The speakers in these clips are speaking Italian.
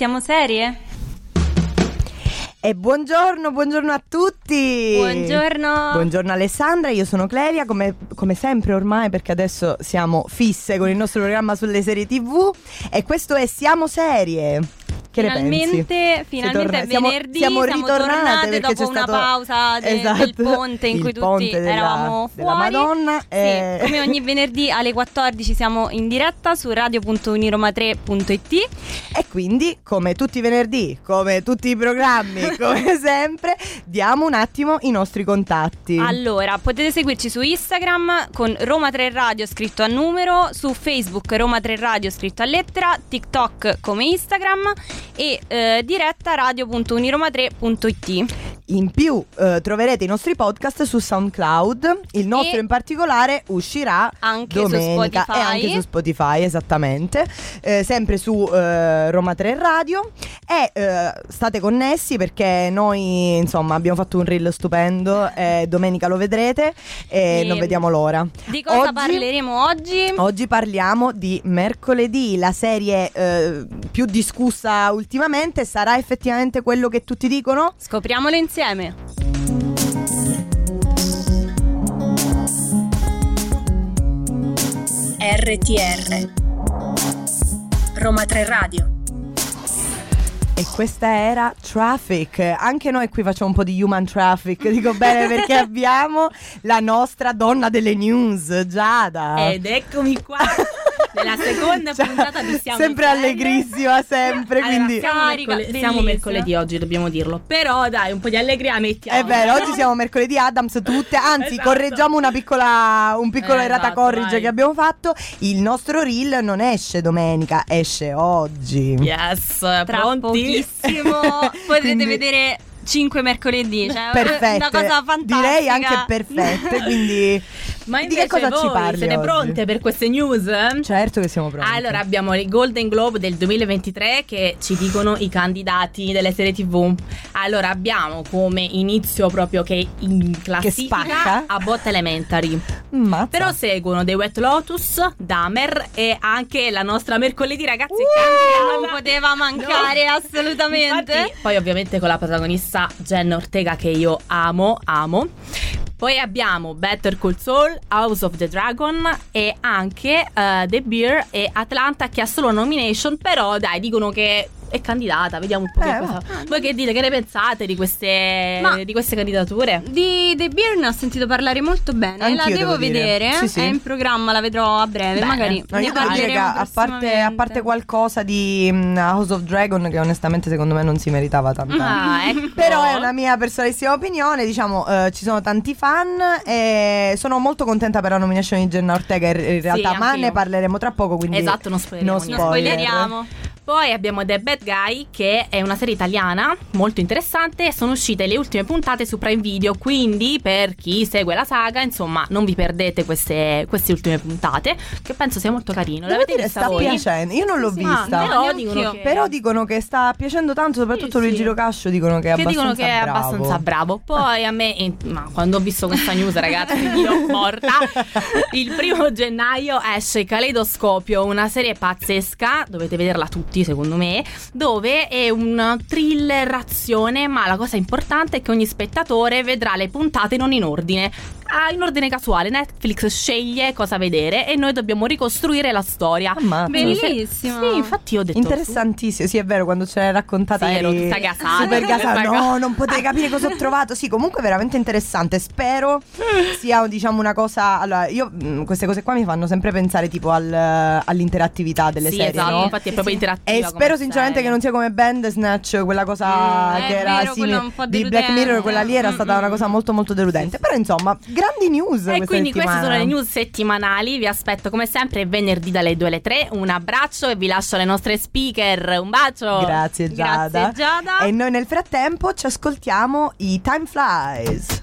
Siamo serie? E buongiorno, buongiorno a tutti. Buongiorno. Buongiorno Alessandra, io sono Clelia, come, come, sempre ormai perché adesso siamo fisse con il nostro programma sulle serie tv e questo è Siamo Serie. Che finalmente, finalmente torna- è venerdì, siamo, siamo ritornate dopo una stato... pausa de- esatto, del ponte in cui tutti della, eravamo fuori. Madonna. Sì, e... come ogni venerdì alle 14 siamo in diretta su radio.uniroma3.it e quindi come tutti i venerdì, come tutti i programmi, come sempre, diamo un attimo i nostri contatti. Allora, potete seguirci su Instagram con Roma 3 Radio scritto a numero, su Facebook Roma 3 Radio scritto a lettera, TikTok come Instagram e eh, diretta radio.uniroma3.it. In più eh, troverete i nostri podcast su SoundCloud, il nostro E in particolare uscirà Anche domenica su Spotify. e anche su Spotify, esattamente, eh, sempre su eh, Roma 3 Radio e eh, state connessi perché noi insomma abbiamo fatto un reel stupendo e domenica lo vedrete e E non vediamo l'ora. Di cosa Oggi- parleremo oggi? Oggi parliamo di mercoledì, la serie eh, più discussa ultimamente sarà effettivamente quello che tutti dicono? Scopriamolo insieme. RTR Roma 3 Radio E questa era Traffic. Anche noi qui facciamo un po' di human traffic, dico bene perché abbiamo la nostra donna delle news, Giada. Ed eccomi qua nella seconda Ciao. puntata di Siamo Sempre Serie. allegrissima, sempre, Allora, quindi... siamo, Carica, mercole- siamo mercoledì oggi, dobbiamo dirlo. Però dai, un po' di allegria mettiamo. È vero, oggi siamo mercoledì Adams tutte, anzi Esatto. correggiamo una piccola, un piccolo Eh, errata esatto, corrige vai. che abbiamo fatto. Il nostro reel non esce domenica, esce oggi. Yes, Tra pronti? pochissimo potrete Quindi- vedere 5 mercoledì. Cioè, Perfette, Una cosa fantastica. direi anche perfette, quindi Ma di che cosa voi ci parli siete oggi? pronte per queste news? Certo che siamo pronti. Allora abbiamo i Golden Globe del 2023 che ci dicono i candidati delle serie tv. Allora abbiamo come inizio proprio che in spacca. classifica a Bot Elementary. Mazza. Però seguono The Wet Lotus, Dahmer e anche la nostra mercoledì ragazzi Non candidata. poteva mancare No. assolutamente. Infatti, poi ovviamente con la protagonista Jenna Ortega che io amo, amo. Poi abbiamo Better Call Saul, House of the Dragon e anche eh, The Beer e Atlanta che ha solo nomination, però dai dicono che è candidata, vediamo un po' Eh, che cosa. Voi che dite, che ne pensate di queste, Ma- di queste candidature? Di The Beer ne ho sentito parlare molto bene. la Anch'io devo devo dire. vedere. Sì, sì. È in programma, la vedrò a breve. Bene. Magari No, ne io devo dire che a parte, a parte qualcosa di House of Dragon che onestamente secondo me non si meritava tanto. Ah, ecco. Però è una mia personalissima opinione, diciamo, eh, ci sono tanti fan e sono molto contenta per la nomination di Jenna Ortega in, realtà, ma anch'io. ne parleremo tra poco, quindi Esatto, non spoileriamo. Non spoiler. spoileriamo. Poi abbiamo The Bad Guy, che è una serie italiana molto interessante. e Sono uscite le ultime puntate su Prime Video. Quindi, per chi segue la saga, insomma, non vi perdete queste, queste ultime puntate. Che penso sia molto carino. Devo L'avete dire, vista sta voi? piacendo. Io non l'ho Sì, vista. ma Però dicono che-. Però dicono che sta piacendo tanto, soprattutto Sì, Luigi sì. Rocascio dicono che è che abbastanza dicono che è bravo. abbastanza bravo. Poi a me, eh, ma quando ho visto questa news, ragazzi, io morta. Il primo gennaio esce Caleidoscopio, una serie pazzesca. Dovete vederla tutti, secondo me. Dove è un thriller azione. Ma la cosa importante è che ogni spettatore vedrà le puntate non in ordine. Ah, in ordine casuale. Netflix sceglie cosa vedere e noi dobbiamo ricostruire la storia. Ammazza. Bellissimo. Sì, infatti io ho detto. Interessantissimo, sì è vero, quando ce l'hai raccontata Sì, ero eri tutta gasata. super gasata. No, non potete capire cosa ho trovato. Sì, comunque veramente interessante. Spero sia diciamo una cosa. Allora, io mh, queste cose qua mi fanno sempre pensare tipo al- all'interattività delle sì, serie, esatto, no? infatti è proprio interattiva. E come spero sinceramente serie. che non sia come Bandersnatch, quella cosa Mm, che è era vero, simile quella un po' di Black. Mirror, quella lì era Mm, stata mm, una cosa molto molto deludente. Però insomma, grandi news E quindi queste settimana. sono le news settimanali. Vi aspetto come sempre venerdì dalle 2 alle 3. Un abbraccio e vi lascio le nostre speaker. Un bacio. Grazie Giada. Grazie, Giada. E noi nel frattempo ci ascoltiamo i Time Flies.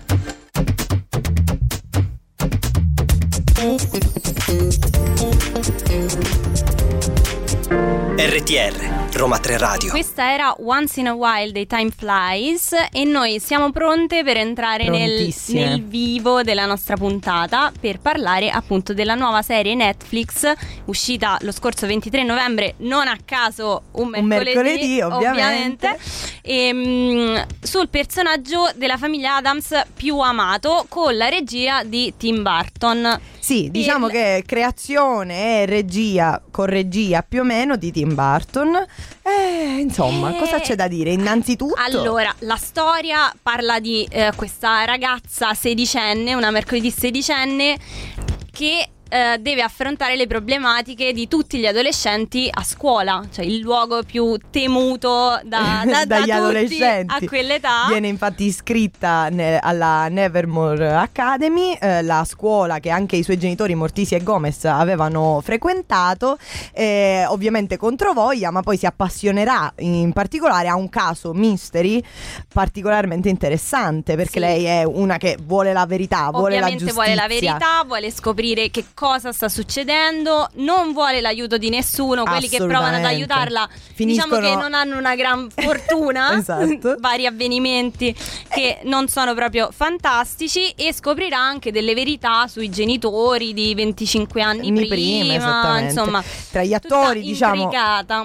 RTR, Roma 3 Radio. Questa era Once in a While dei Time Flies e noi siamo pronte per entrare nel, nel vivo della nostra puntata per parlare appunto della nuova serie Netflix uscita lo scorso 23 novembre, non a caso un Un mercoledì, mercoledì, ovviamente. e, mm, sul personaggio della famiglia Adams più amato con la regia di Tim Burton. Sì, diciamo che creazione e regia con regia più o meno di Tim Burton. Eh, insomma, Eh. cosa c'è da dire? Innanzitutto, Allora, la storia parla di eh, questa ragazza sedicenne, una mercoledì sedicenne, che eh, deve affrontare le problematiche di tutti gli adolescenti a scuola, cioè il luogo più temuto da, da- da dagli tutti adolescenti. a quell'età. Viene infatti iscritta ne- alla Nevermore Academy, eh, la scuola che anche i suoi genitori Mortisi e Gomez avevano frequentato, eh, ovviamente contro voglia, ma poi si appassionerà in particolare a un caso mystery particolarmente interessante perché Sì. lei è una che vuole la verità, vuole la Ovviamente giustizia. vuole la verità, vuole scoprire che cosa sta succedendo, non vuole l'aiuto di nessuno, quelli che provano ad aiutarla Finiscono- diciamo che non hanno una gran fortuna, Esatto. vari avvenimenti che non sono proprio fantastici e scoprirà anche delle verità sui genitori di 25 anni prima, prima, insomma, Tra gli attori, diciamo.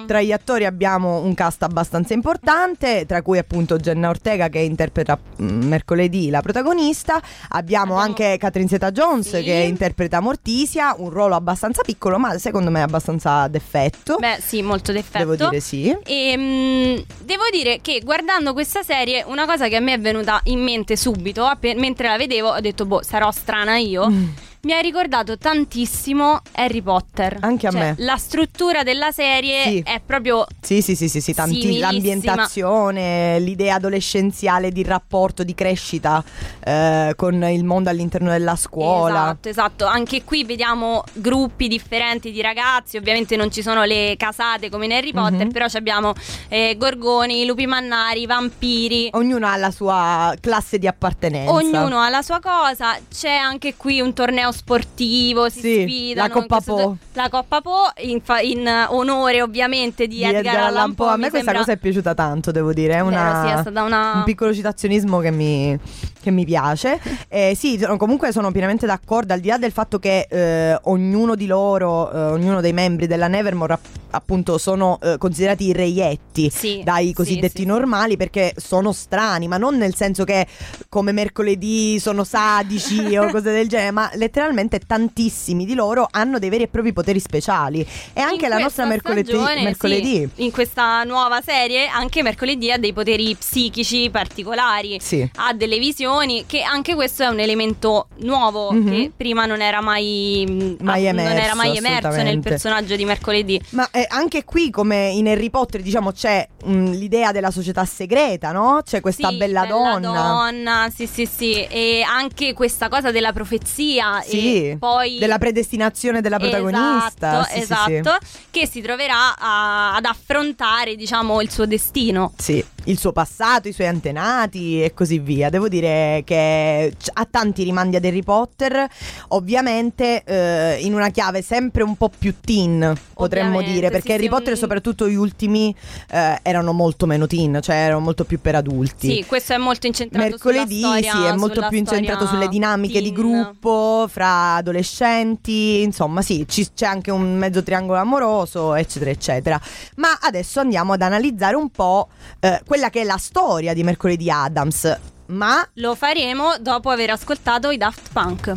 Tra gli attori abbiamo un cast abbastanza importante, tra cui appunto Jenna Ortega che interpreta mm, mercoledì la protagonista. Abbiamo Abbiamo- anche Catherine Zeta Jones Sì. che interpreta Mortisia, un ruolo abbastanza piccolo, ma secondo me abbastanza d'effetto. Beh, sì, molto d'effetto. Devo dire sì. E mm, devo dire che guardando questa serie, una cosa che a me è venuta in mente subito, appe- mentre la vedevo, ho detto, boh, sarò strana io. Mm. Mi ha ricordato tantissimo Harry Potter. Anche a Cioè, me. La struttura della serie Sì. è proprio Sì, sì, sì, sì, sì, tanti- l'ambientazione, l'idea adolescenziale di rapporto, di crescita eh, con il mondo all'interno della scuola. Esatto, esatto. Anche qui vediamo gruppi differenti di ragazzi. Ovviamente non ci sono le casate come in Harry Potter, Mhm. però abbiamo eh, gorgoni, lupi mannari, vampiri. Ognuno ha la sua classe di appartenenza. Ognuno ha la sua cosa, c'è anche qui un torneo sportivo, si Sì, sfidano. la Coppa in questo Po. La Coppa Po, in, fa- in, eh, onore ovviamente di, Di Edgar, Allan Poe. A me questa sembra- cosa è piaciuta tanto, devo dire. È Vero, una- sì, è una- un piccolo citazionismo che mi, che mi piace. Eh, sì, sono- comunque sono pienamente d'accordo. Al di là del fatto che eh, ognuno di loro, eh, ognuno dei membri della Nevermore, app- appunto, sono eh, considerati reietti Sì, dai cosiddetti sì. normali perché sono strani, ma non nel senso che come mercoledì sono sadici o cose del genere, ma letteralmente tantissimi di loro hanno dei veri e propri poteri speciali. E anche In la nostra mercoledì, stagione, mercoledì. sì, in questa nuova serie, anche mercoledì ha dei poteri psichici particolari. Sì. Ha delle visioni, che anche questo è un elemento nuovo Mhm. che prima non era mai, mh, Mai ah, non emerso, era mai emerso nel personaggio di mercoledì. Ma eh, anche qui, come in Harry Potter, diciamo, c'è mh, l'idea della società segreta, no? C'è questa Sì, bella, donna. donna, sì, sì, sì. E anche questa cosa della profezia. Sì, e poi della predestinazione della protagonista. Esatto, Sì, sì, esatto. Che si troverà a- ad affrontare, diciamo, il suo destino. Sì, Sì, il suo passato, i suoi antenati e così via. Devo dire che ha tanti rimandi ad Harry Potter, ovviamente eh, in una chiave sempre un po' più teen, potremmo Ovviamente, dire, perché sì, Harry Potter, un- soprattutto gli ultimi, eh, erano molto meno teen, cioè erano molto più per adulti. Sì, questo è molto incentrato Mercoledì storia, sì, è molto più incentrato sulle dinamiche di teen. gruppo fra adolescenti, insomma sì, ci- c'è anche un mezzo triangolo amoroso, eccetera, eccetera. Ma adesso andiamo ad analizzare un po' eh, quella che è la storia di Mercoledì Adams. Ma Lo faremo dopo aver ascoltato i Daft Punk.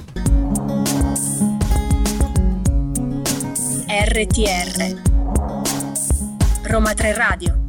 RTR Roma 3 Radio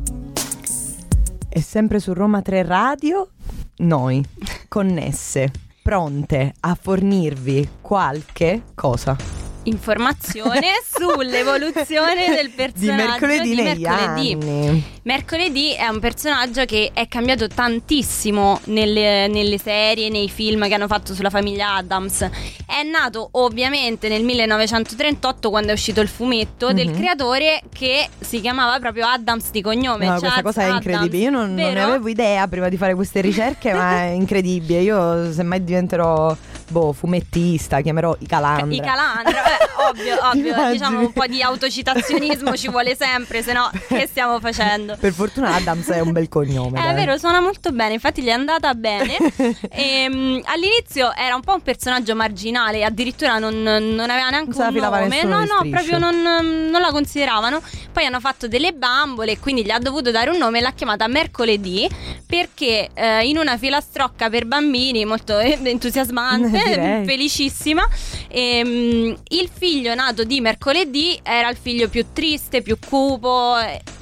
è sempre su Roma 3 Radio, noi, connesse, pronte a fornirvi qualche cosa. Informazione sull'evoluzione del Di personaggio mercoledì di negli mercoledì. Mercoledì è un personaggio che è cambiato tantissimo nelle, nelle serie, nei film che hanno fatto sulla famiglia Adams. È nato ovviamente nel 1938 quando è uscito il fumetto del Mhm. creatore che si chiamava proprio Adams di cognome. No, Charles questa cosa è incredibile. Io non, non ne avevo idea prima di fare queste ricerche, ma è incredibile. Io semmai diventerò boh, fumettista, chiamerò i Calandra. I Calandra, beh, ovvio, ovvio, diciamo un po' di autocitazionismo ci vuole sempre, se no che stiamo facendo? Per fortuna Adams è un bel cognome. Eh, dai. È vero, suona molto bene, infatti gli è andata bene. Ehm, all'inizio era un po' un personaggio marginale, addirittura non, non aveva neanche Non un nome. No, no, proprio non, non la consideravano. Poi hanno fatto delle bambole e quindi gli ha dovuto dare un nome e l'ha chiamata Mercoledì perché eh, in una filastrocca per bambini molto eh, entusiasmante, felicissima, ehm, il figlio nato di mercoledì era il figlio più triste, più cupo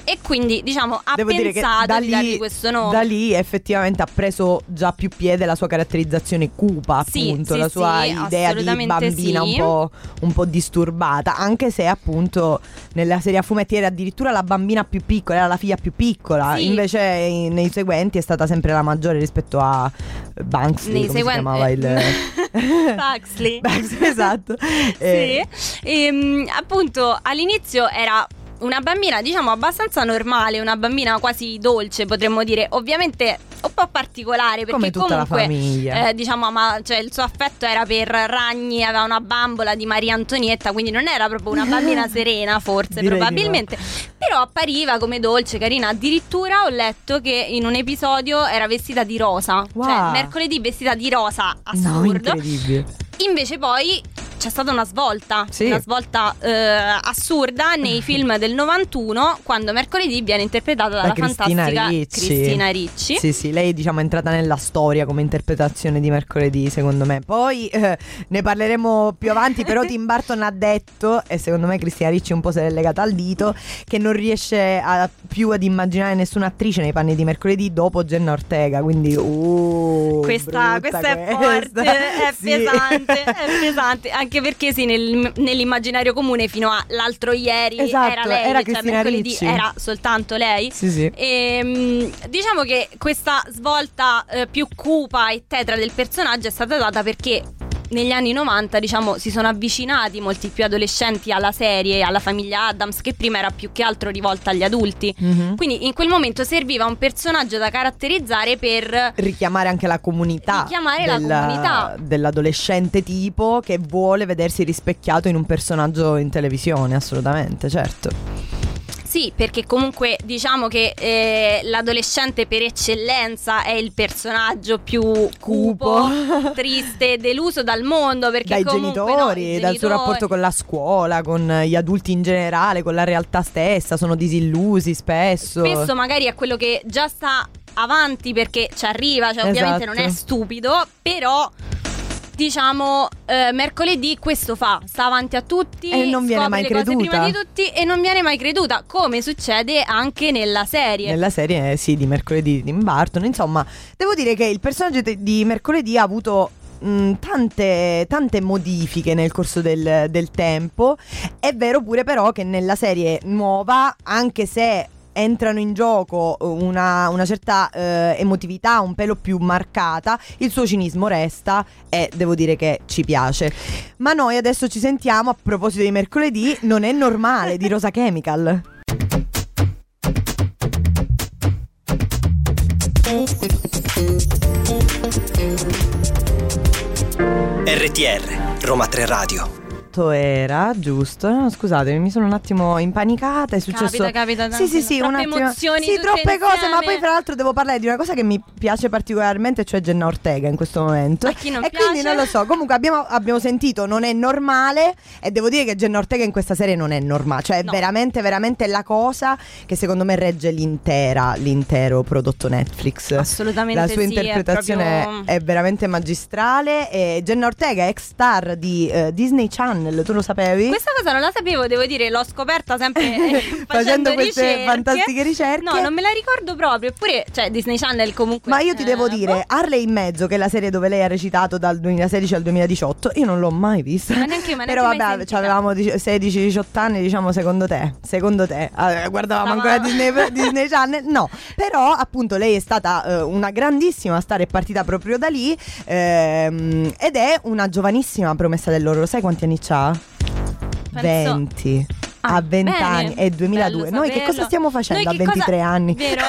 e quindi diciamo ha Devo dire che pensato da di dargli lì, questo nome. da lì effettivamente ha preso già più piede la sua caratterizzazione cupa, Sì, appunto, sì, la sua sì, idea di bambina un, po', un po' disturbata, anche se appunto nella serie a fumetti era addirittura la bambina più piccola, era la figlia più piccola, invece in- nei seguenti è stata sempre la maggiore rispetto a Banksy, Nei come seguen- si chiamava il... Huxley. Banksy, esatto. Eh, Sì. Ehm, appunto all'inizio era una bambina diciamo abbastanza normale, una bambina quasi dolce potremmo dire, ovviamente un po' particolare perché come tutta la comunque famiglia. eh, diciamo ma, cioè, il suo affetto era per Ragni, aveva una bambola di Maria Antonietta, quindi non era proprio una bambina serena forse Direi di probabilmente, però appariva come dolce, carina, addirittura ho letto che in un episodio era vestita di rosa, Wow. cioè mercoledì vestita di rosa, no, assurdo. incredibile. Invece poi c'è stata una svolta, Sì. una svolta eh, assurda nei film del 91 quando mercoledì viene interpretata dalla Da Cristina fantastica Ricci. Cristina Ricci. Sì, sì, lei diciamo è entrata nella storia come interpretazione di mercoledì, secondo me. Poi eh, ne parleremo più avanti, però Tim Burton ha detto, e secondo me Cristina Ricci un po' se l'è legata al dito, che non riesce a- più ad immaginare nessuna attrice nei panni di mercoledì dopo Jenna Ortega, quindi uh, Questa, questa è questa. forte, è Sì. pesante, è pesante, anche perché sì, nel- nell'immaginario comune fino all'altro ieri Esatto, era lei, era cioè mercoledì Ricci. era soltanto lei. Sì, sì. Ehm, diciamo che questa svolta eh, più cupa e tetra del personaggio è stata data perché negli anni 90 diciamo si sono avvicinati molti più adolescenti alla serie, alla famiglia Adams che prima era più che altro rivolta agli adulti. Mhm. Quindi in quel momento serviva un personaggio da caratterizzare per richiamare anche la comunità, Richiamare la della- comunità. dell'adolescente tipo che vuole vedersi rispecchiato in un personaggio in televisione, assolutamente, certo. Sì, perché comunque diciamo che eh, l'adolescente per eccellenza è il personaggio più cupo, triste, deluso dal mondo perché Dai comunque, no, genitori, dal suo genitori- rapporto con la scuola, con gli adulti in generale, con la realtà stessa, sono disillusi spesso. Spesso magari è quello che già sta avanti perché ci arriva, cioè ovviamente Esatto. non è stupido, però diciamo eh, mercoledì questo fa, sta avanti a tutti E non viene mai creduta. prima di tutti e non viene mai creduta, come succede anche nella serie. Nella serie, eh, sì, di mercoledì di Tim Burton. Insomma, devo dire che il personaggio di mercoledì ha avuto mh, tante, tante modifiche nel corso del, del tempo. È vero pure, però, che nella serie nuova, anche se entrano in gioco una, una certa eh, emotività un pelo più marcata, il suo cinismo resta e devo dire che ci piace. Ma noi adesso ci sentiamo a proposito di mercoledì, non è normale di Rosa Chemical. RTR, Roma 3 Radio. Era giusto. Scusatemi, mi sono un attimo impanicata. È successo. Capita, capita Sì, sì, sì, troppe un attimo. emozioni Sì, troppe cose, ma insieme. poi fra l'altro devo parlare di una cosa che mi piace particolarmente, cioè Jenna Ortega in questo momento. A chi non e piace? quindi non lo so. Comunque abbiamo, abbiamo sentito Non è normale e devo dire che Jenna Ortega in questa serie non è normale, cioè è No. veramente veramente la cosa che secondo me regge l'intera l'intero prodotto Netflix. Assolutamente La sua sì, è interpretazione è, proprio- veramente magistrale. E Jenna Ortega, ex star di eh, Disney Channel, Channel, tu lo sapevi? Questa cosa non la sapevo, devo dire, l'ho scoperta sempre eh, facendo, Facendo queste ricerche. fantastiche ricerche. No, non me la ricordo proprio. Eppure, cioè, Disney Channel comunque. Ma io ti devo eh, dire, boh. Harley in mezzo, che è la serie dove lei ha recitato dal 2016 al 2018, io non l'ho mai vista. Ma neanche io, ma Però neanche mai vabbè, sentita. avevamo 16-18 anni, diciamo, secondo te? Secondo te? Guardavamo Stava- ancora Disney, Disney Channel? No, però appunto lei è stata eh, una grandissima star, è partita proprio da lì ehm, ed è una giovanissima promessa dell'oro. Sai quanti anni ha? Penso- 20. Ah, a 20 bene. anni, è 2002. Bello Noi che cosa stiamo facendo a che cosa- 23 anni? Vero,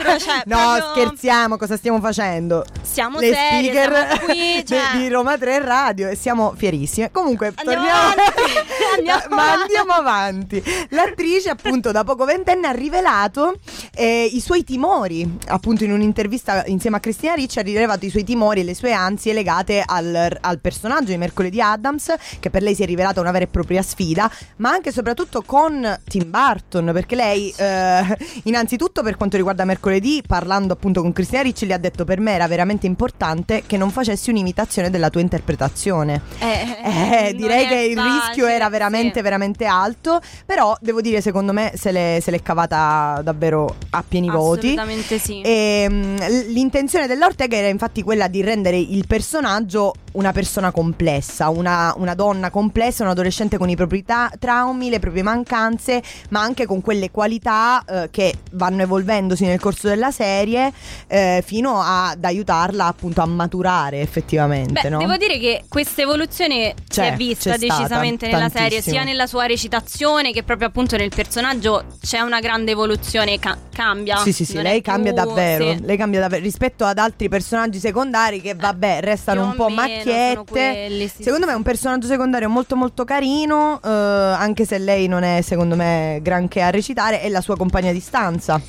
24, cioè. No, proprio- scherziamo, cosa stiamo facendo? Siamo Le serie, speaker qui, cioè. di Roma 3 Radio e siamo fierissime. Comunque, Andiamo torniamo andiamo Ma andiamo avanti. L'attrice, appunto, da poco ventenne ha rivelato eh, i suoi timori. Appunto, in un'intervista insieme a Cristina Ricci ha rivelato i suoi timori e le sue ansie legate al, al personaggio di Mercoledì Adams, che per lei si è rivelata una vera e propria sfida, ma anche e soprattutto con Tim Burton, perché lei, eh, innanzitutto per quanto riguarda Mercoledì, parlando appunto con Cristina Ricci, le ha detto per me era veramente importante che non facessi un'imitazione della tua interpretazione. Eh, Eh, direi che il facile, rischio era veramente, sì. veramente alto. Però devo dire, secondo me, se l'è, se l'è cavata davvero a pieni voti. Assolutamente sì. E, l- l'intenzione dell'Ortega era infatti quella di rendere il personaggio una persona complessa, una, una donna complessa, un adolescente con i propri ta- traumi, le proprie mancanze, ma anche con quelle qualità eh, che vanno evolvendosi nel corso della serie eh, fino a- ad aiutarla appunto a maturare effettivamente. Beh, no? devo dire che questa evoluzione si è vista c'è stata, decisamente nella serie, tantissimo. sia nella sua recitazione che proprio appunto nel personaggio c'è una grande evoluzione, ca- cambia. Sì, sì, sì, lei più- cambia davvero. sì. Lei cambia davvero rispetto ad altri personaggi secondari che, vabbè, restano più un po' meno macchiette. quelli, sì, secondo sì, me è un personaggio secondario molto, molto carino. eh, anche se lei non è, secondo me, granché a recitare, è la sua compagna di stanza.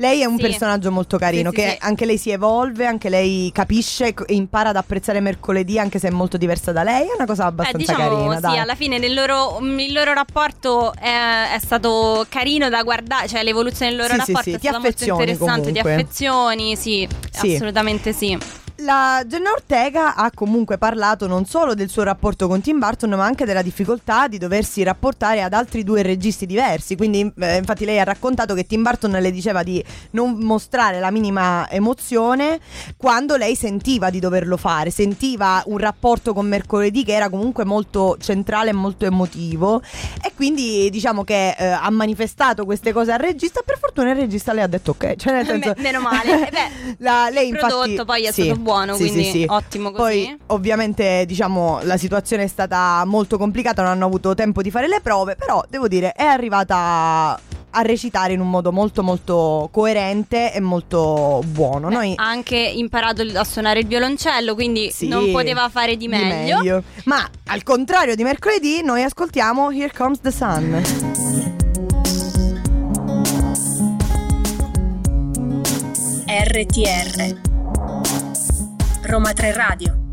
Lei è un Sì. personaggio molto carino, che anche lei si evolve, anche lei capisce e impara ad apprezzare mercoledì, anche se è molto diversa da lei. È una cosa Eh, abbastanza diciamo carina. sì, dai. alla fine loro, il loro rapporto è, è stato carino da guardare, cioè l'evoluzione del loro rapporto è stata molto affezioni interessante, comunque. affezioni, sì, Sì. assolutamente sì. La Jenna Ortega ha comunque parlato non solo del suo rapporto con Tim Burton, ma anche della difficoltà di doversi rapportare ad altri due registi diversi. Quindi, eh, infatti, lei ha raccontato che Tim Burton le diceva di non mostrare la minima emozione quando lei sentiva di doverlo fare. Sentiva un rapporto con mercoledì che era comunque molto centrale e molto emotivo. E quindi, diciamo che eh, ha manifestato queste cose al regista. Per fortuna, il regista le ha detto ok. Cioè, nel senso, Me- meno male. Eh beh, la- lei infatti prodotto poi è sì, stato buono, sì, quindi sì, sì. ottimo così. Poi ovviamente diciamo la situazione è stata molto complicata, non hanno avuto tempo di fare le prove, però devo dire è arrivata a recitare in un modo molto molto coerente e molto buono. Noi ha anche imparato a suonare il violoncello, quindi Sì, non poteva fare di meglio. Ma al contrario di mercoledì noi ascoltiamo Here Comes the Sun. RTR Roma 3 Radio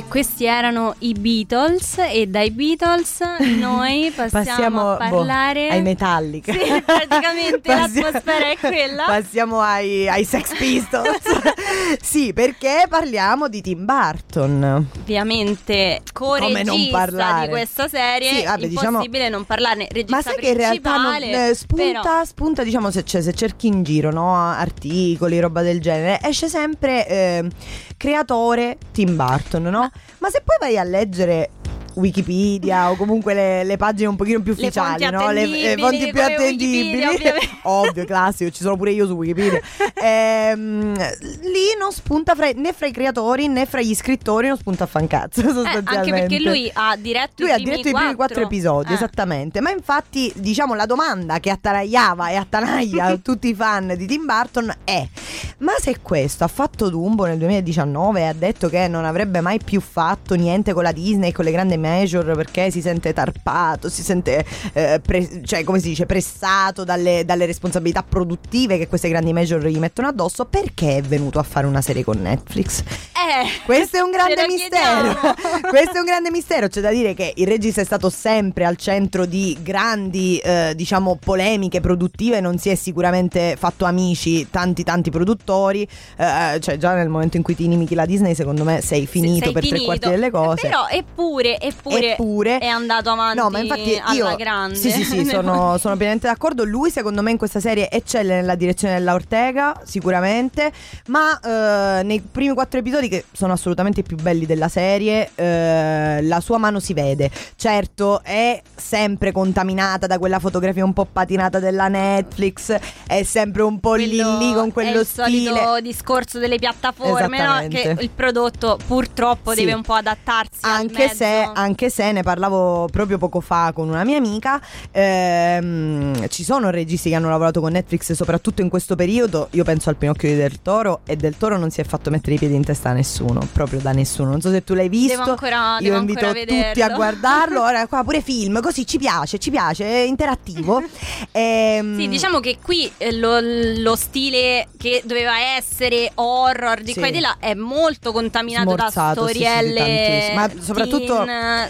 E questi erano i Beatles e dai Beatles noi passiamo, a boh, parlare ai Metallica. Sì, praticamente l'atmosfera è quella. Passiamo ai, ai Sex Pistols. sì, perché parliamo di Tim Burton. Ovviamente Come non co-regista parlare? di questa serie Sì, vabbè, diciamo- impossibile non parlarne. Regista Ma sai che in realtà non, eh, spunta, però- spunta, diciamo, se, c'è- se cerchi in giro, no? Articoli, roba del genere, esce sempre eh, creatore Tim Burton, no? Ma se poi vai a leggere Wikipedia o comunque le, le pagine un pochino più Le ufficiali, fonti no? le, le fonti più attendibili, ovvio, classico, ci sono pure io su Wikipedia. Ehm, lì non spunta fra- né fra i creatori né fra gli scrittori, non spunta a fancazzo. Eh, Sostanzialmente. anche perché lui ha diretto Lui i ha primi diretto i primi quattro episodi, Eh. esattamente. Ma infatti, diciamo, la domanda che attanagliava e attanaglia tutti i fan di Tim Burton è: ma se questo ha fatto Dumbo nel 2019 e ha detto che non avrebbe mai più fatto niente con la Disney, con le grandi major, perché si sente tarpato, si sente, eh, pre- cioè, come si dice, pressato dalle, dalle responsabilità produttive che queste grandi major gli mettono addosso, perché è venuto a fare una serie con Netflix? Eh, Questo è un grande mistero. Questo è un grande mistero. C'è da dire che il regista è stato sempre al centro di grandi, eh, diciamo, polemiche produttive. Non si è sicuramente fatto amici tanti, tanti produttori. produttori, eh, cioè già nel momento in cui ti inimichi la Disney, secondo me sei finito sei per tre finito. quarti delle cose. Però eppure, eppure, Eppure- è andato avanti No, ma infatti alla io grande. Sì, sì, sì, sono, sono pienamente d'accordo. Lui, secondo me, in questa serie eccelle nella direzione della Ortega, sicuramente. Ma eh, nei primi quattro episodi, che sono assolutamente i più belli della serie, eh, la sua mano si vede. Certo, è sempre contaminata da quella fotografia un po' patinata della Netflix. È sempre un po' lì Quello lì con quello il stile. solito discorso delle piattaforme, no? che il prodotto purtroppo Sì. deve un po' adattarsi Anche se, anche se ne parlavo proprio poco fa con una mia amica, ehm, ci sono registi che hanno lavorato con Netflix, soprattutto in questo periodo. Io penso al Pinocchio di Del Toro, e Del Toro non si è fatto mettere i piedi in testa a nessuno, proprio da nessuno. Non so se tu l'hai visto. Devo ancora, Io devo invito ancora tutti a guardarlo. Ora qua pure film, così ci piace, ci piace, è interattivo. Ehm, Sì, diciamo che qui eh, lo, lo stile che doveva essere horror di Sì. qua e di là è molto contaminato da smorzato, sì, sì, sì, storielle. tantissimo. ma soprattutto, teen,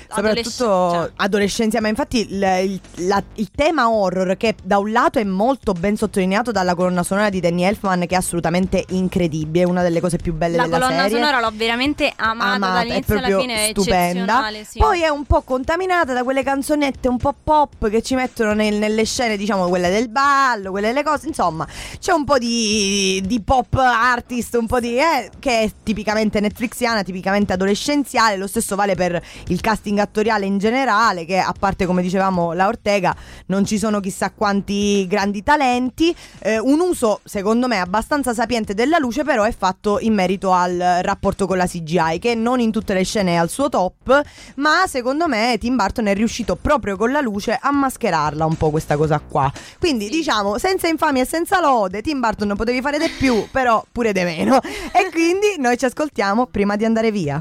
adolesc- soprattutto cioè, adolescenza ma infatti il, il- la- il tema horror che da un lato è molto ben sottolineato dalla colonna sonora di Danny Elfman che è assolutamente incredibile è una delle cose più belle la della colonna serie sonora l'ho veramente amata, Amata, è dall'inizio alla proprio fine, è stupenda. eccezionale, sì. Poi è un po' contaminata da quelle canzonette un po' pop che ci mettono nel- nelle scene, diciamo, quelle del ballo, quelle delle cose. Insomma, c'è un po' di, di pop artist, un po' di. eh, che è tipicamente netflixiana, tipicamente adolescenziale. Lo stesso vale per il casting attoriale in generale, che a parte, come dicevamo, la Ortega, non ci sono chissà quanti grandi talenti. Eh, un uso, secondo me, abbastanza sapiente della luce, però è fatto in merito al rapporto con la CGI, che non in tutte le scene è al suo top, ma secondo me Tim Burton è riuscito proprio con la luce a mascherarla un po' questa cosa qua. Quindi, diciamo, senza infamia e senza lode, Tim Burton non potevi fare di più, però pure di meno. E quindi noi ci ascoltiamo prima di andare via.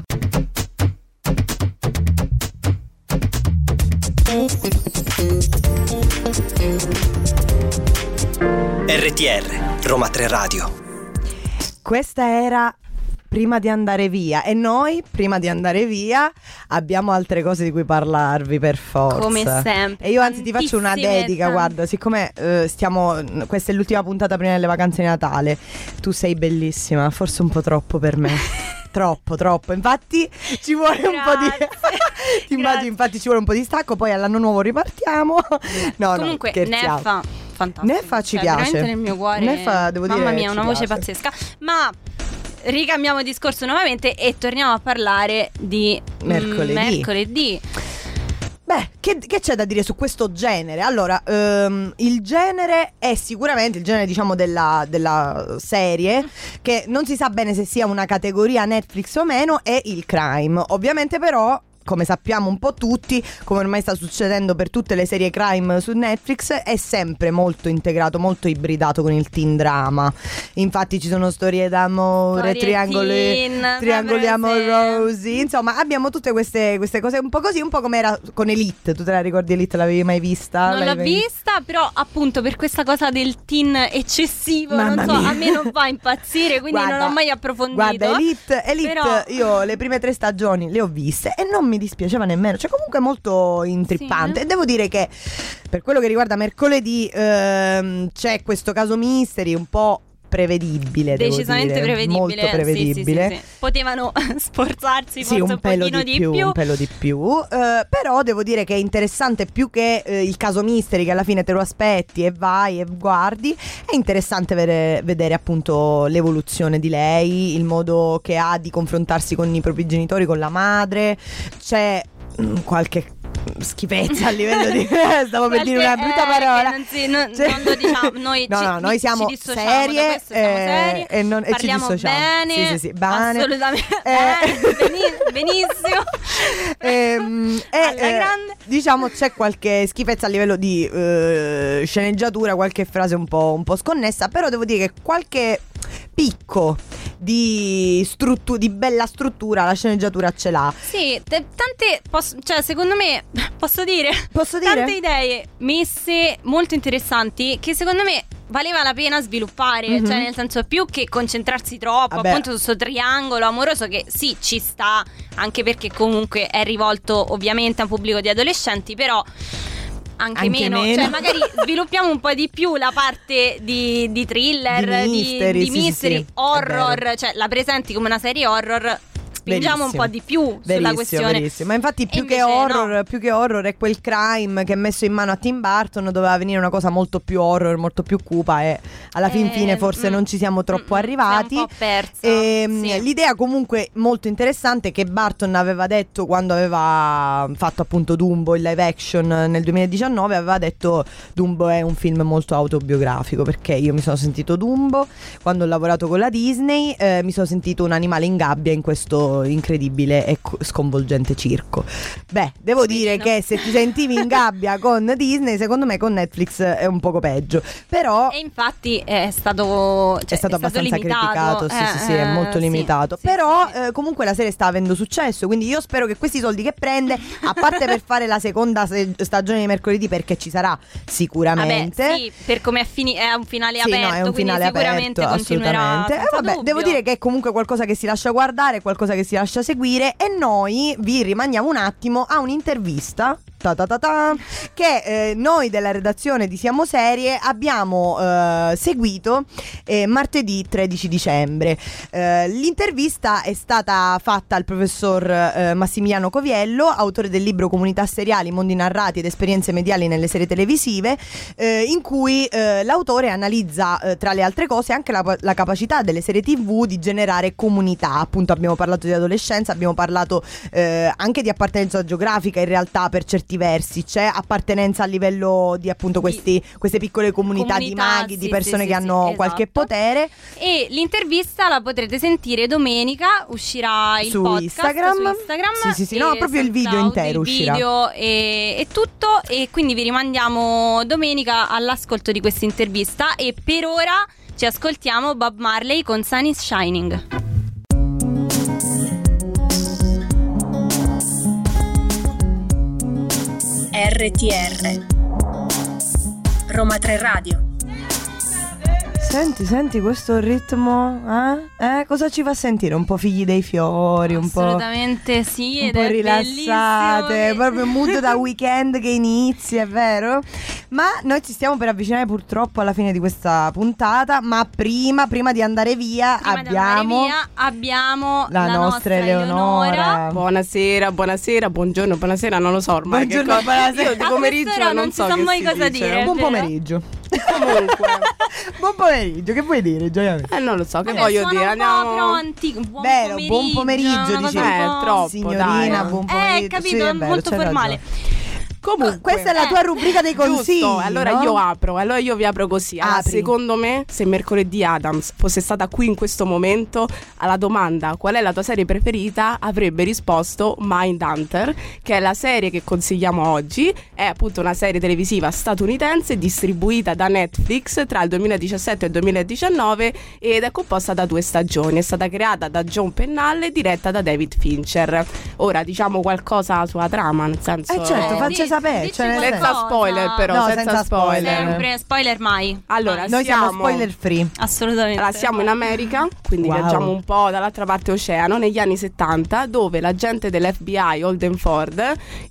RTR, Roma 3 Radio. Questa era prima di andare via e noi prima di andare via abbiamo altre cose di cui parlarvi per forza. Come sempre. E io anzi ti faccio una dedica, tan- guarda, siccome eh, stiamo questa è l'ultima puntata prima delle vacanze di Natale. Tu sei bellissima, forse un po' troppo per me. Troppo, troppo. Infatti ci vuole un po' di. Grazie. Ti immagini, Grazie. infatti ci vuole un po' di stacco. Poi all'anno nuovo ripartiamo. No, Comunque, no. Neffa, fantastico. Neffa ci Cioè, piace. Veramente nel mio cuore. Neffa, devo Mamma dire, mia, ci una voce piace. pazzesca. Ma ricambiamo discorso nuovamente e torniamo a parlare di mm, Mercoledì. mercoledì. Beh, che, che c'è da dire su questo genere? Allora, ehm, il genere è sicuramente il genere, diciamo, della, della serie, che non si sa bene se sia una categoria Netflix o meno, è il crime. Ovviamente, però. Come sappiamo un po' tutti, come ormai sta succedendo per tutte le serie crime su Netflix, è sempre molto integrato, molto ibridato con il teen drama. Infatti ci sono storie d'amore, Storie triangoli, teen, triangoli amorosi, insomma abbiamo tutte queste, queste cose un po' così, un po' come era con Elite. Tu te la ricordi Elite? L'avevi mai vista? Non l'ho mai- vista, però appunto per questa cosa del teen eccessivo, Mamma non so, mia. a me non fa impazzire, quindi Guarda, non ho mai approfondito. Guarda, Elite, Elite Però- io le prime tre stagioni le ho viste e non mi dispiaceva nemmeno, cioè comunque molto intrippante. Sì. E devo dire che per quello che riguarda mercoledì ehm, c'è questo caso mystery un po' prevedibile, Decisamente dire, prevedibile. molto Sì, sì, prevedibile. sì, sì. Potevano sforzarsi Sì, un pelo pochino di più, un pelo di più. Eh, però devo dire che è interessante più che eh, il caso Mystery, che alla fine te lo aspetti e vai e guardi. È interessante vedere, vedere appunto l'evoluzione di lei, il modo che ha di confrontarsi con i propri genitori, con la madre. C'è mm, qualche schifezza a livello di stavo per dire una brutta eh, parola. non si- non- Cioè- non lo diciamo, noi no ci- no noi siamo serie, siamo eh, seri, e, non, e ci dissociamo. bene sì sì sì bene. assolutamente Eh. bene, beni- benissimo. Ehm, e, eh, diciamo c'è qualche schifezza a livello di eh, sceneggiatura, qualche frase un po', un po' sconnessa, però devo dire che qualche picco di, struttu- di bella struttura la sceneggiatura ce l'ha. sì te- tante posso- cioè secondo me posso dire Posso dire? tante idee messe molto interessanti che secondo me valeva la pena sviluppare, Mhm. cioè nel senso più che concentrarsi troppo Vabbè. appunto su questo triangolo amoroso che sì ci sta, anche perché comunque è rivolto ovviamente a un pubblico di adolescenti, però anche, Anche meno. meno. Cioè, magari sviluppiamo un po' di più la parte di, di thriller, Di di, mystery, di sì, sì, mystery, sì, è horror, cioè la presenti come una serie horror. Spingiamo un Verissimo. po' di più sulla Verissimo, questione. verissimo. Ma infatti più E che, horror, no. più che horror è quel crime che è messo in mano a Tim Burton doveva venire una cosa molto più horror, molto più cupa e alla fin Eh, fine forse mm, non ci siamo troppo mm, mm, arrivati. un po' persa, Ehm, sì. L'idea comunque molto interessante che Barton aveva detto quando aveva fatto appunto Dumbo in live action nel 2019, aveva detto Dumbo è un film molto autobiografico perché io mi sono sentito Dumbo quando ho lavorato con la Disney, eh, mi sono sentito un animale in gabbia in questo incredibile e co- sconvolgente circo. Beh, devo dire no. che se ti sentivi in gabbia con Disney, secondo me con Netflix è un poco peggio. Però E infatti è stato, cioè, è stato abbastanza limitato. criticato, sì, sì, sì, è Eh, molto sì, limitato. sì, Però sì, sì. eh, comunque la serie sta avendo successo, quindi io spero che questi soldi che prende, a parte per fare la seconda se- stagione di mercoledì perché ci sarà sicuramente. Vabbè, sì, per come è, fini- è un finale Sì, aperto, no, è un quindi finale sicuramente aperto, continuerà. Eh, vabbè, devo dire che è comunque qualcosa che si lascia guardare, qualcosa che si lascia seguire e noi vi rimandiamo un attimo a un'intervista. ta ta ta che eh, noi della redazione di Siamo Serie abbiamo eh, seguito eh, martedì 13 dicembre. Eh, l'intervista è stata fatta al professor eh, Massimiliano Coviello, autore del libro Comunità seriali, mondi narrati ed esperienze mediali nelle serie televisive, eh, in cui l'autore analizza tra le altre cose anche la, la capacità delle serie tv di generare comunità. Appunto abbiamo parlato di adolescenza, abbiamo parlato eh, anche di appartenenza geografica in realtà per certi versi, c'è appartenenza a livello di appunto questi, queste piccole comunità, di Comunità, maghi, di sì, persone sì, che sì, hanno sì, qualche esatto. potere. E l'intervista la potrete sentire domenica, uscirà il Su podcast Instagram. su Instagram. Sì, sì, sì, no, proprio il video intero il uscirà. video e, e tutto e quindi vi rimandiamo domenica all'ascolto di questa intervista e per ora ci ascoltiamo Bob Marley con Sun is Shining. RTR Roma 3 Radio Senti, senti questo ritmo, eh? Eh, Cosa ci fa sentire? Un po' figli dei fiori, un po'... Assolutamente sì, un ed po' è rilassate, bellissimo. proprio mood da weekend che inizia, è vero? Ma noi ci stiamo per avvicinare purtroppo alla fine di questa puntata, ma prima, prima di andare via Prima di abbiamo andare via, abbiamo la, nostra Eleonora. Buonasera, buonasera, buongiorno, buonasera, non lo so ormai. che Buongiorno, cosa- buonasera. Io di pomeriggio non, non so che mai cosa dice. dire. Buon pomeriggio. Comunque, Buon pomeriggio, che vuoi dire, Gioia? eh, non lo so, che Vabbè, voglio dire. un po' Andiamo. però antico. Buon Vero, pomeriggio, buon pomeriggio, un Eh, po'- troppo, Signorina, dai. buon pomeriggio. Eh, capito, Sì, è vero, molto formale. ragione. Comunque, Questa è la tua rubrica dei consigli. Giusto, allora no? io apro, allora io vi apro così. Allora, Apri. secondo me, se mercoledì Adams fosse stata qui in questo momento, alla domanda qual è la tua serie preferita, avrebbe risposto Mindhunter, che è la serie che consigliamo oggi. È appunto una serie televisiva statunitense distribuita da Netflix tra il 2017 e il 2019 ed è composta da due stagioni. È stata creata da John Pennalle e diretta da David Fincher. Ora diciamo qualcosa sulla trama, nel senso Eh certo, Eh, faccia sapere. dici cioè, senza spoiler però, No, senza, senza spoiler. Sempre spoiler mai. Allora, Mai. Noi siamo Siamo- spoiler free. assolutamente. Allora, siamo in America, quindi Wow. viaggiamo un po' dall'altra parte oceano, negli anni 70, dove l'agente dell'FBI Holden Ford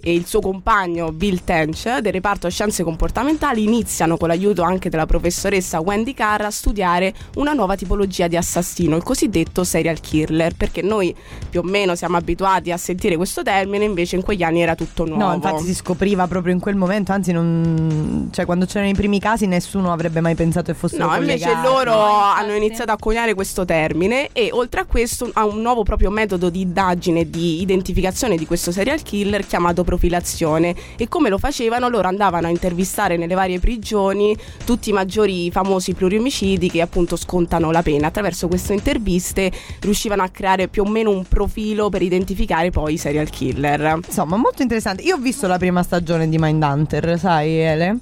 e il suo compagno Bill Tench del reparto scienze comportamentali iniziano con l'aiuto anche della professoressa Wendy Carr a studiare una nuova tipologia di assassino, il cosiddetto serial killer, perché noi più o meno siamo abituati a sentire questo termine, invece in quegli anni era tutto nuovo. No, infatti si scopriva proprio in quel momento, anzi non... cioè quando c'erano i primi casi nessuno avrebbe mai pensato che fossero No, invece collegati. loro No, infatti. hanno iniziato a coniare questo termine e oltre a questo ha un nuovo proprio metodo di indagine, di identificazione di questo serial killer chiamato profilazione e come lo facevano loro andavano a intervistare nelle varie prigioni tutti i maggiori famosi pluriomicidi che appunto scontano la pena. Attraverso queste interviste riuscivano a creare più o meno un profilo per identificare poi i serial killer. Insomma, molto interessante. Io ho visto la prima stagione di Mindhunter, sai, Ele?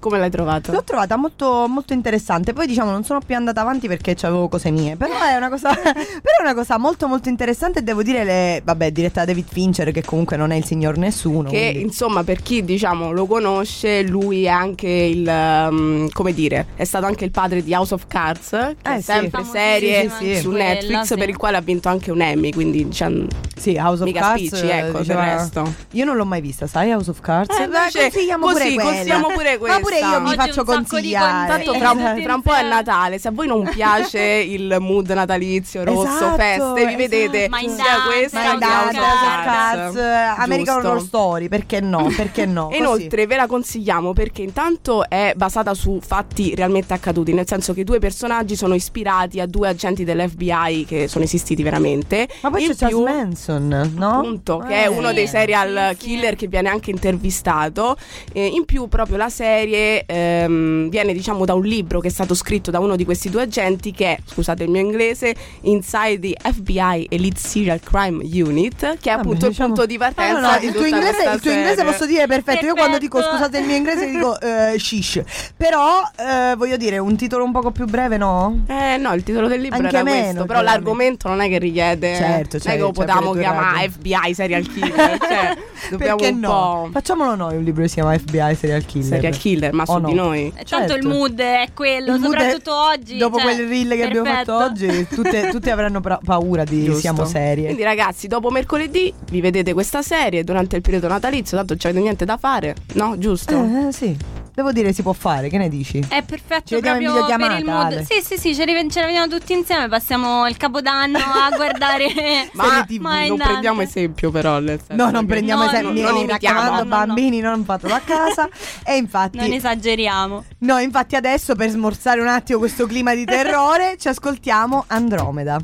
Come l'hai trovato? L'ho trovata molto, molto interessante. Poi diciamo non sono più andata avanti perché avevo cose mie. Però è una cosa, però è una cosa molto molto interessante. E devo dire, le, vabbè, diretta da David Fincher, che comunque non è il signor nessuno. Che quindi- insomma, per chi diciamo lo conosce, lui è anche il um, come dire, è stato anche il padre di House of Cards, che Eh, è sì. sempre serie Sì, sì, sì. su Quella, Netflix, sì. per il quale ha vinto anche un Emmy. Quindi diciamo, Sì, House of mica Cards. spicci, ecco, diceva- del resto. Io non l'ho mai vista, sai, House of Cards? Eh, invece, consigliamo così, pure quella. consigliamo pure Ma pure io mi Oggi faccio consigliare. Tanto Sì, fra, fra un po' è. Natale, se a voi non piace il mood natalizio, rosso, Esatto, feste, vi vedete esatto. Mind sia questa che Cards. Cards, American. Horror Story, perché no? Perché no? E inoltre ve la consigliamo perché intanto è basata su fatti realmente accaduti, nel senso che i due personaggi sono ispirati a due agenti dell'FBI che sono esistiti veramente. Ma poi In c'è Charles più- Manson, no? Appunto, che Eh. è uno dei serial sì, killer sì. che viene anche intervistato. E in più, proprio la serie ehm, viene, diciamo, da un libro che è stato scritto da uno di questi due agenti, che è, scusate il mio inglese, Inside the FBI Elite Serial Crime Unit, che è Vabbè, appunto diciamo- il punto di partenza No, no, no, di il tuo inglese, il tuo inglese posso dire perfetto. Io quando dico Perfetto. scusate il mio inglese dico eh, shish. Però eh, voglio dire un titolo un poco più breve, no? Eh no, il titolo del libro Anche era meno, questo, però l'argomento non è che richiede Certo, non è che certo, lo potevamo c'hai pure tu chiamare. FBI serial killer, cioè dobbiamo Perché un no? po' Facciamolo noi un libro che si chiama FBI Serial Killer. serial killer, ma O su no? di noi. Eh, Tanto il Certo. mood è quello, Il mood è- soprattutto oggi. Dopo cioè, quel reel che abbiamo perfetto. fatto oggi, tutte, tutti avranno pra- paura di Giusto. siamo serie. Quindi ragazzi, dopo mercoledì vi vedete questa serie durante il periodo natalizio, tanto non c'avete niente da fare, no? Giusto? Eh, sì. Devo dire si può fare, che ne dici? È perfetto Ci vediamo in proprio per il mood. Ale. Sì, sì, sì, ce ne, ce ne vediamo tutti insieme. Passiamo il capodanno a guardare. Ma TV. Mindhunter. non prendiamo esempio però, nel senso No, non prendiamo No, esempi, no, mi raccomando, No, no, no. bambini, non fatelo a casa. e infatti, Non esageriamo. no, infatti adesso per smorzare un attimo questo clima di terrore, ci ascoltiamo Andromeda.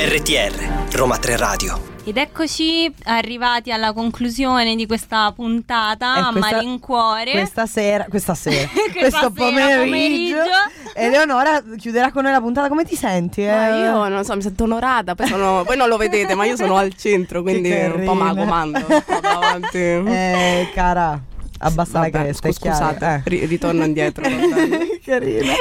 RTR, Roma 3 Radio. Ed eccoci arrivati alla conclusione di questa puntata a questa- malincuore. Questa sera, questa sera, Questa questo sera, pomeriggio, pomeriggio. Eleonora chiuderà con noi la puntata. Come ti senti? Ma eh? io non so, mi sento onorata. Poi sono, voi non lo vedete, ma io sono al centro, quindi un po' la carina. comando. Sto davanti. Eh, cara, abbassa Vabbè, la cresta, è scu- scusate, Eh. ri- ritorno indietro. Carina.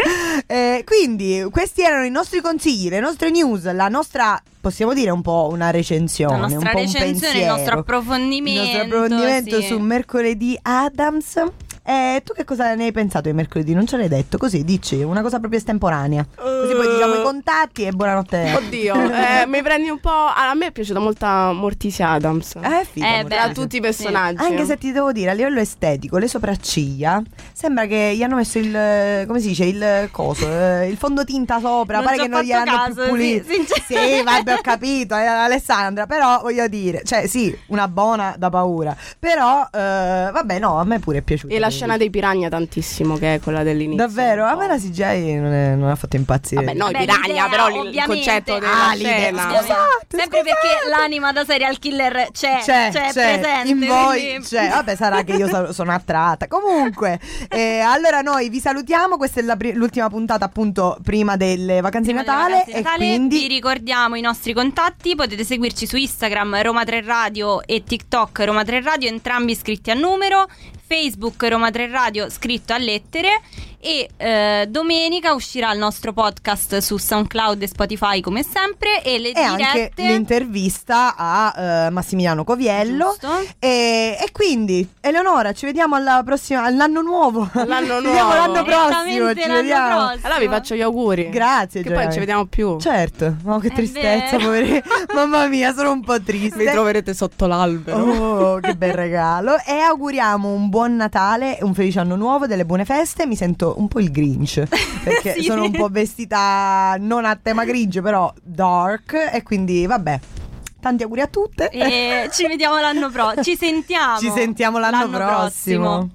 Eh, quindi, questi erano i nostri consigli, le nostre news, la nostra, possiamo dire un po' una recensione, La un nostra po' un recensione, il pensiero. nostro approfondimento. Il nostro approfondimento sì. su mercoledì Adams. Eh, tu che cosa ne hai pensato di mercoledì? Non ce l'hai detto, così dici, una cosa proprio estemporanea. Così poi diciamo i contatti e buonanotte. Oddio, eh, mi prendi un po'. A me è piaciuta molto Morticia Adams. Eh, figa, Eh, beh, bene. tutti i personaggi. Anche se ti devo dire, a livello estetico, le sopracciglia sembra che gli hanno messo il eh, come si dice, il coso, eh, il fondotinta sopra, Non pare che non gli hanno caso, più sì, pulito. sincer- Sì, vabbè, ho capito, è Alessandra, però voglio dire, cioè sì, una buona da paura. Però eh, vabbè, no, a me pure è piaciuta. E la scena dei piranha tantissimo, che è quella dell'inizio. Davvero? A me la CGI non, è- non ha fatto impazzire. Vabbè, no, i piranha, l'idea, però il- il ovviamente. concetto della Ah, l'idea. scena. Scusate, Sempre scusate. perché l'anima da serial killer c'è, c'è, c'è, c'è, presente. in voi quindi- c'è. Vabbè, sarà che io so- sono attratta. Comunque, eh, allora noi vi salutiamo. Questa è la pri- l'ultima puntata, appunto, prima delle vacanze Prima di delle Natale. vacanze di E Natale, quindi vi ricordiamo i nostri contatti, potete seguirci su Instagram Roma 3 Radio e TikTok Roma 3 Radio, entrambi iscritti a numero, Facebook Roma 3 Radio scritto a lettere e eh, domenica uscirà il nostro podcast su SoundCloud e Spotify come sempre e le e anche dirette l'intervista a eh, Massimiliano Coviello. E, e quindi, Eleonora, ci vediamo alla prossima, all'anno nuovo. All'anno Ci vediamo nuovo. l'anno prossimo. Ci l'anno vediamo. prossimo. Allora vi faccio gli auguri. Grazie, Che poi non ci vediamo più. Certo, ma che È tristezza, vero. poverina. Mamma mia, sono un po' triste. Mi troverete sotto l'albero. Oh, che bel regalo! E auguriamo un buon Natale, un felice anno nuovo, delle buone feste. Mi sento un po' il Grinch perché Sì. sono un po' vestita non a tema Grinch, però dark. E quindi, vabbè, tanti auguri a tutte. E ci vediamo l'anno prossimo. Ci sentiamo. Ci sentiamo l'anno, prossimo.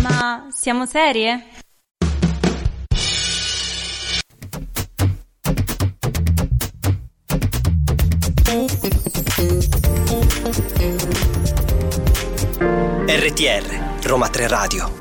Ma siamo serie? RTR Roma 3 Radio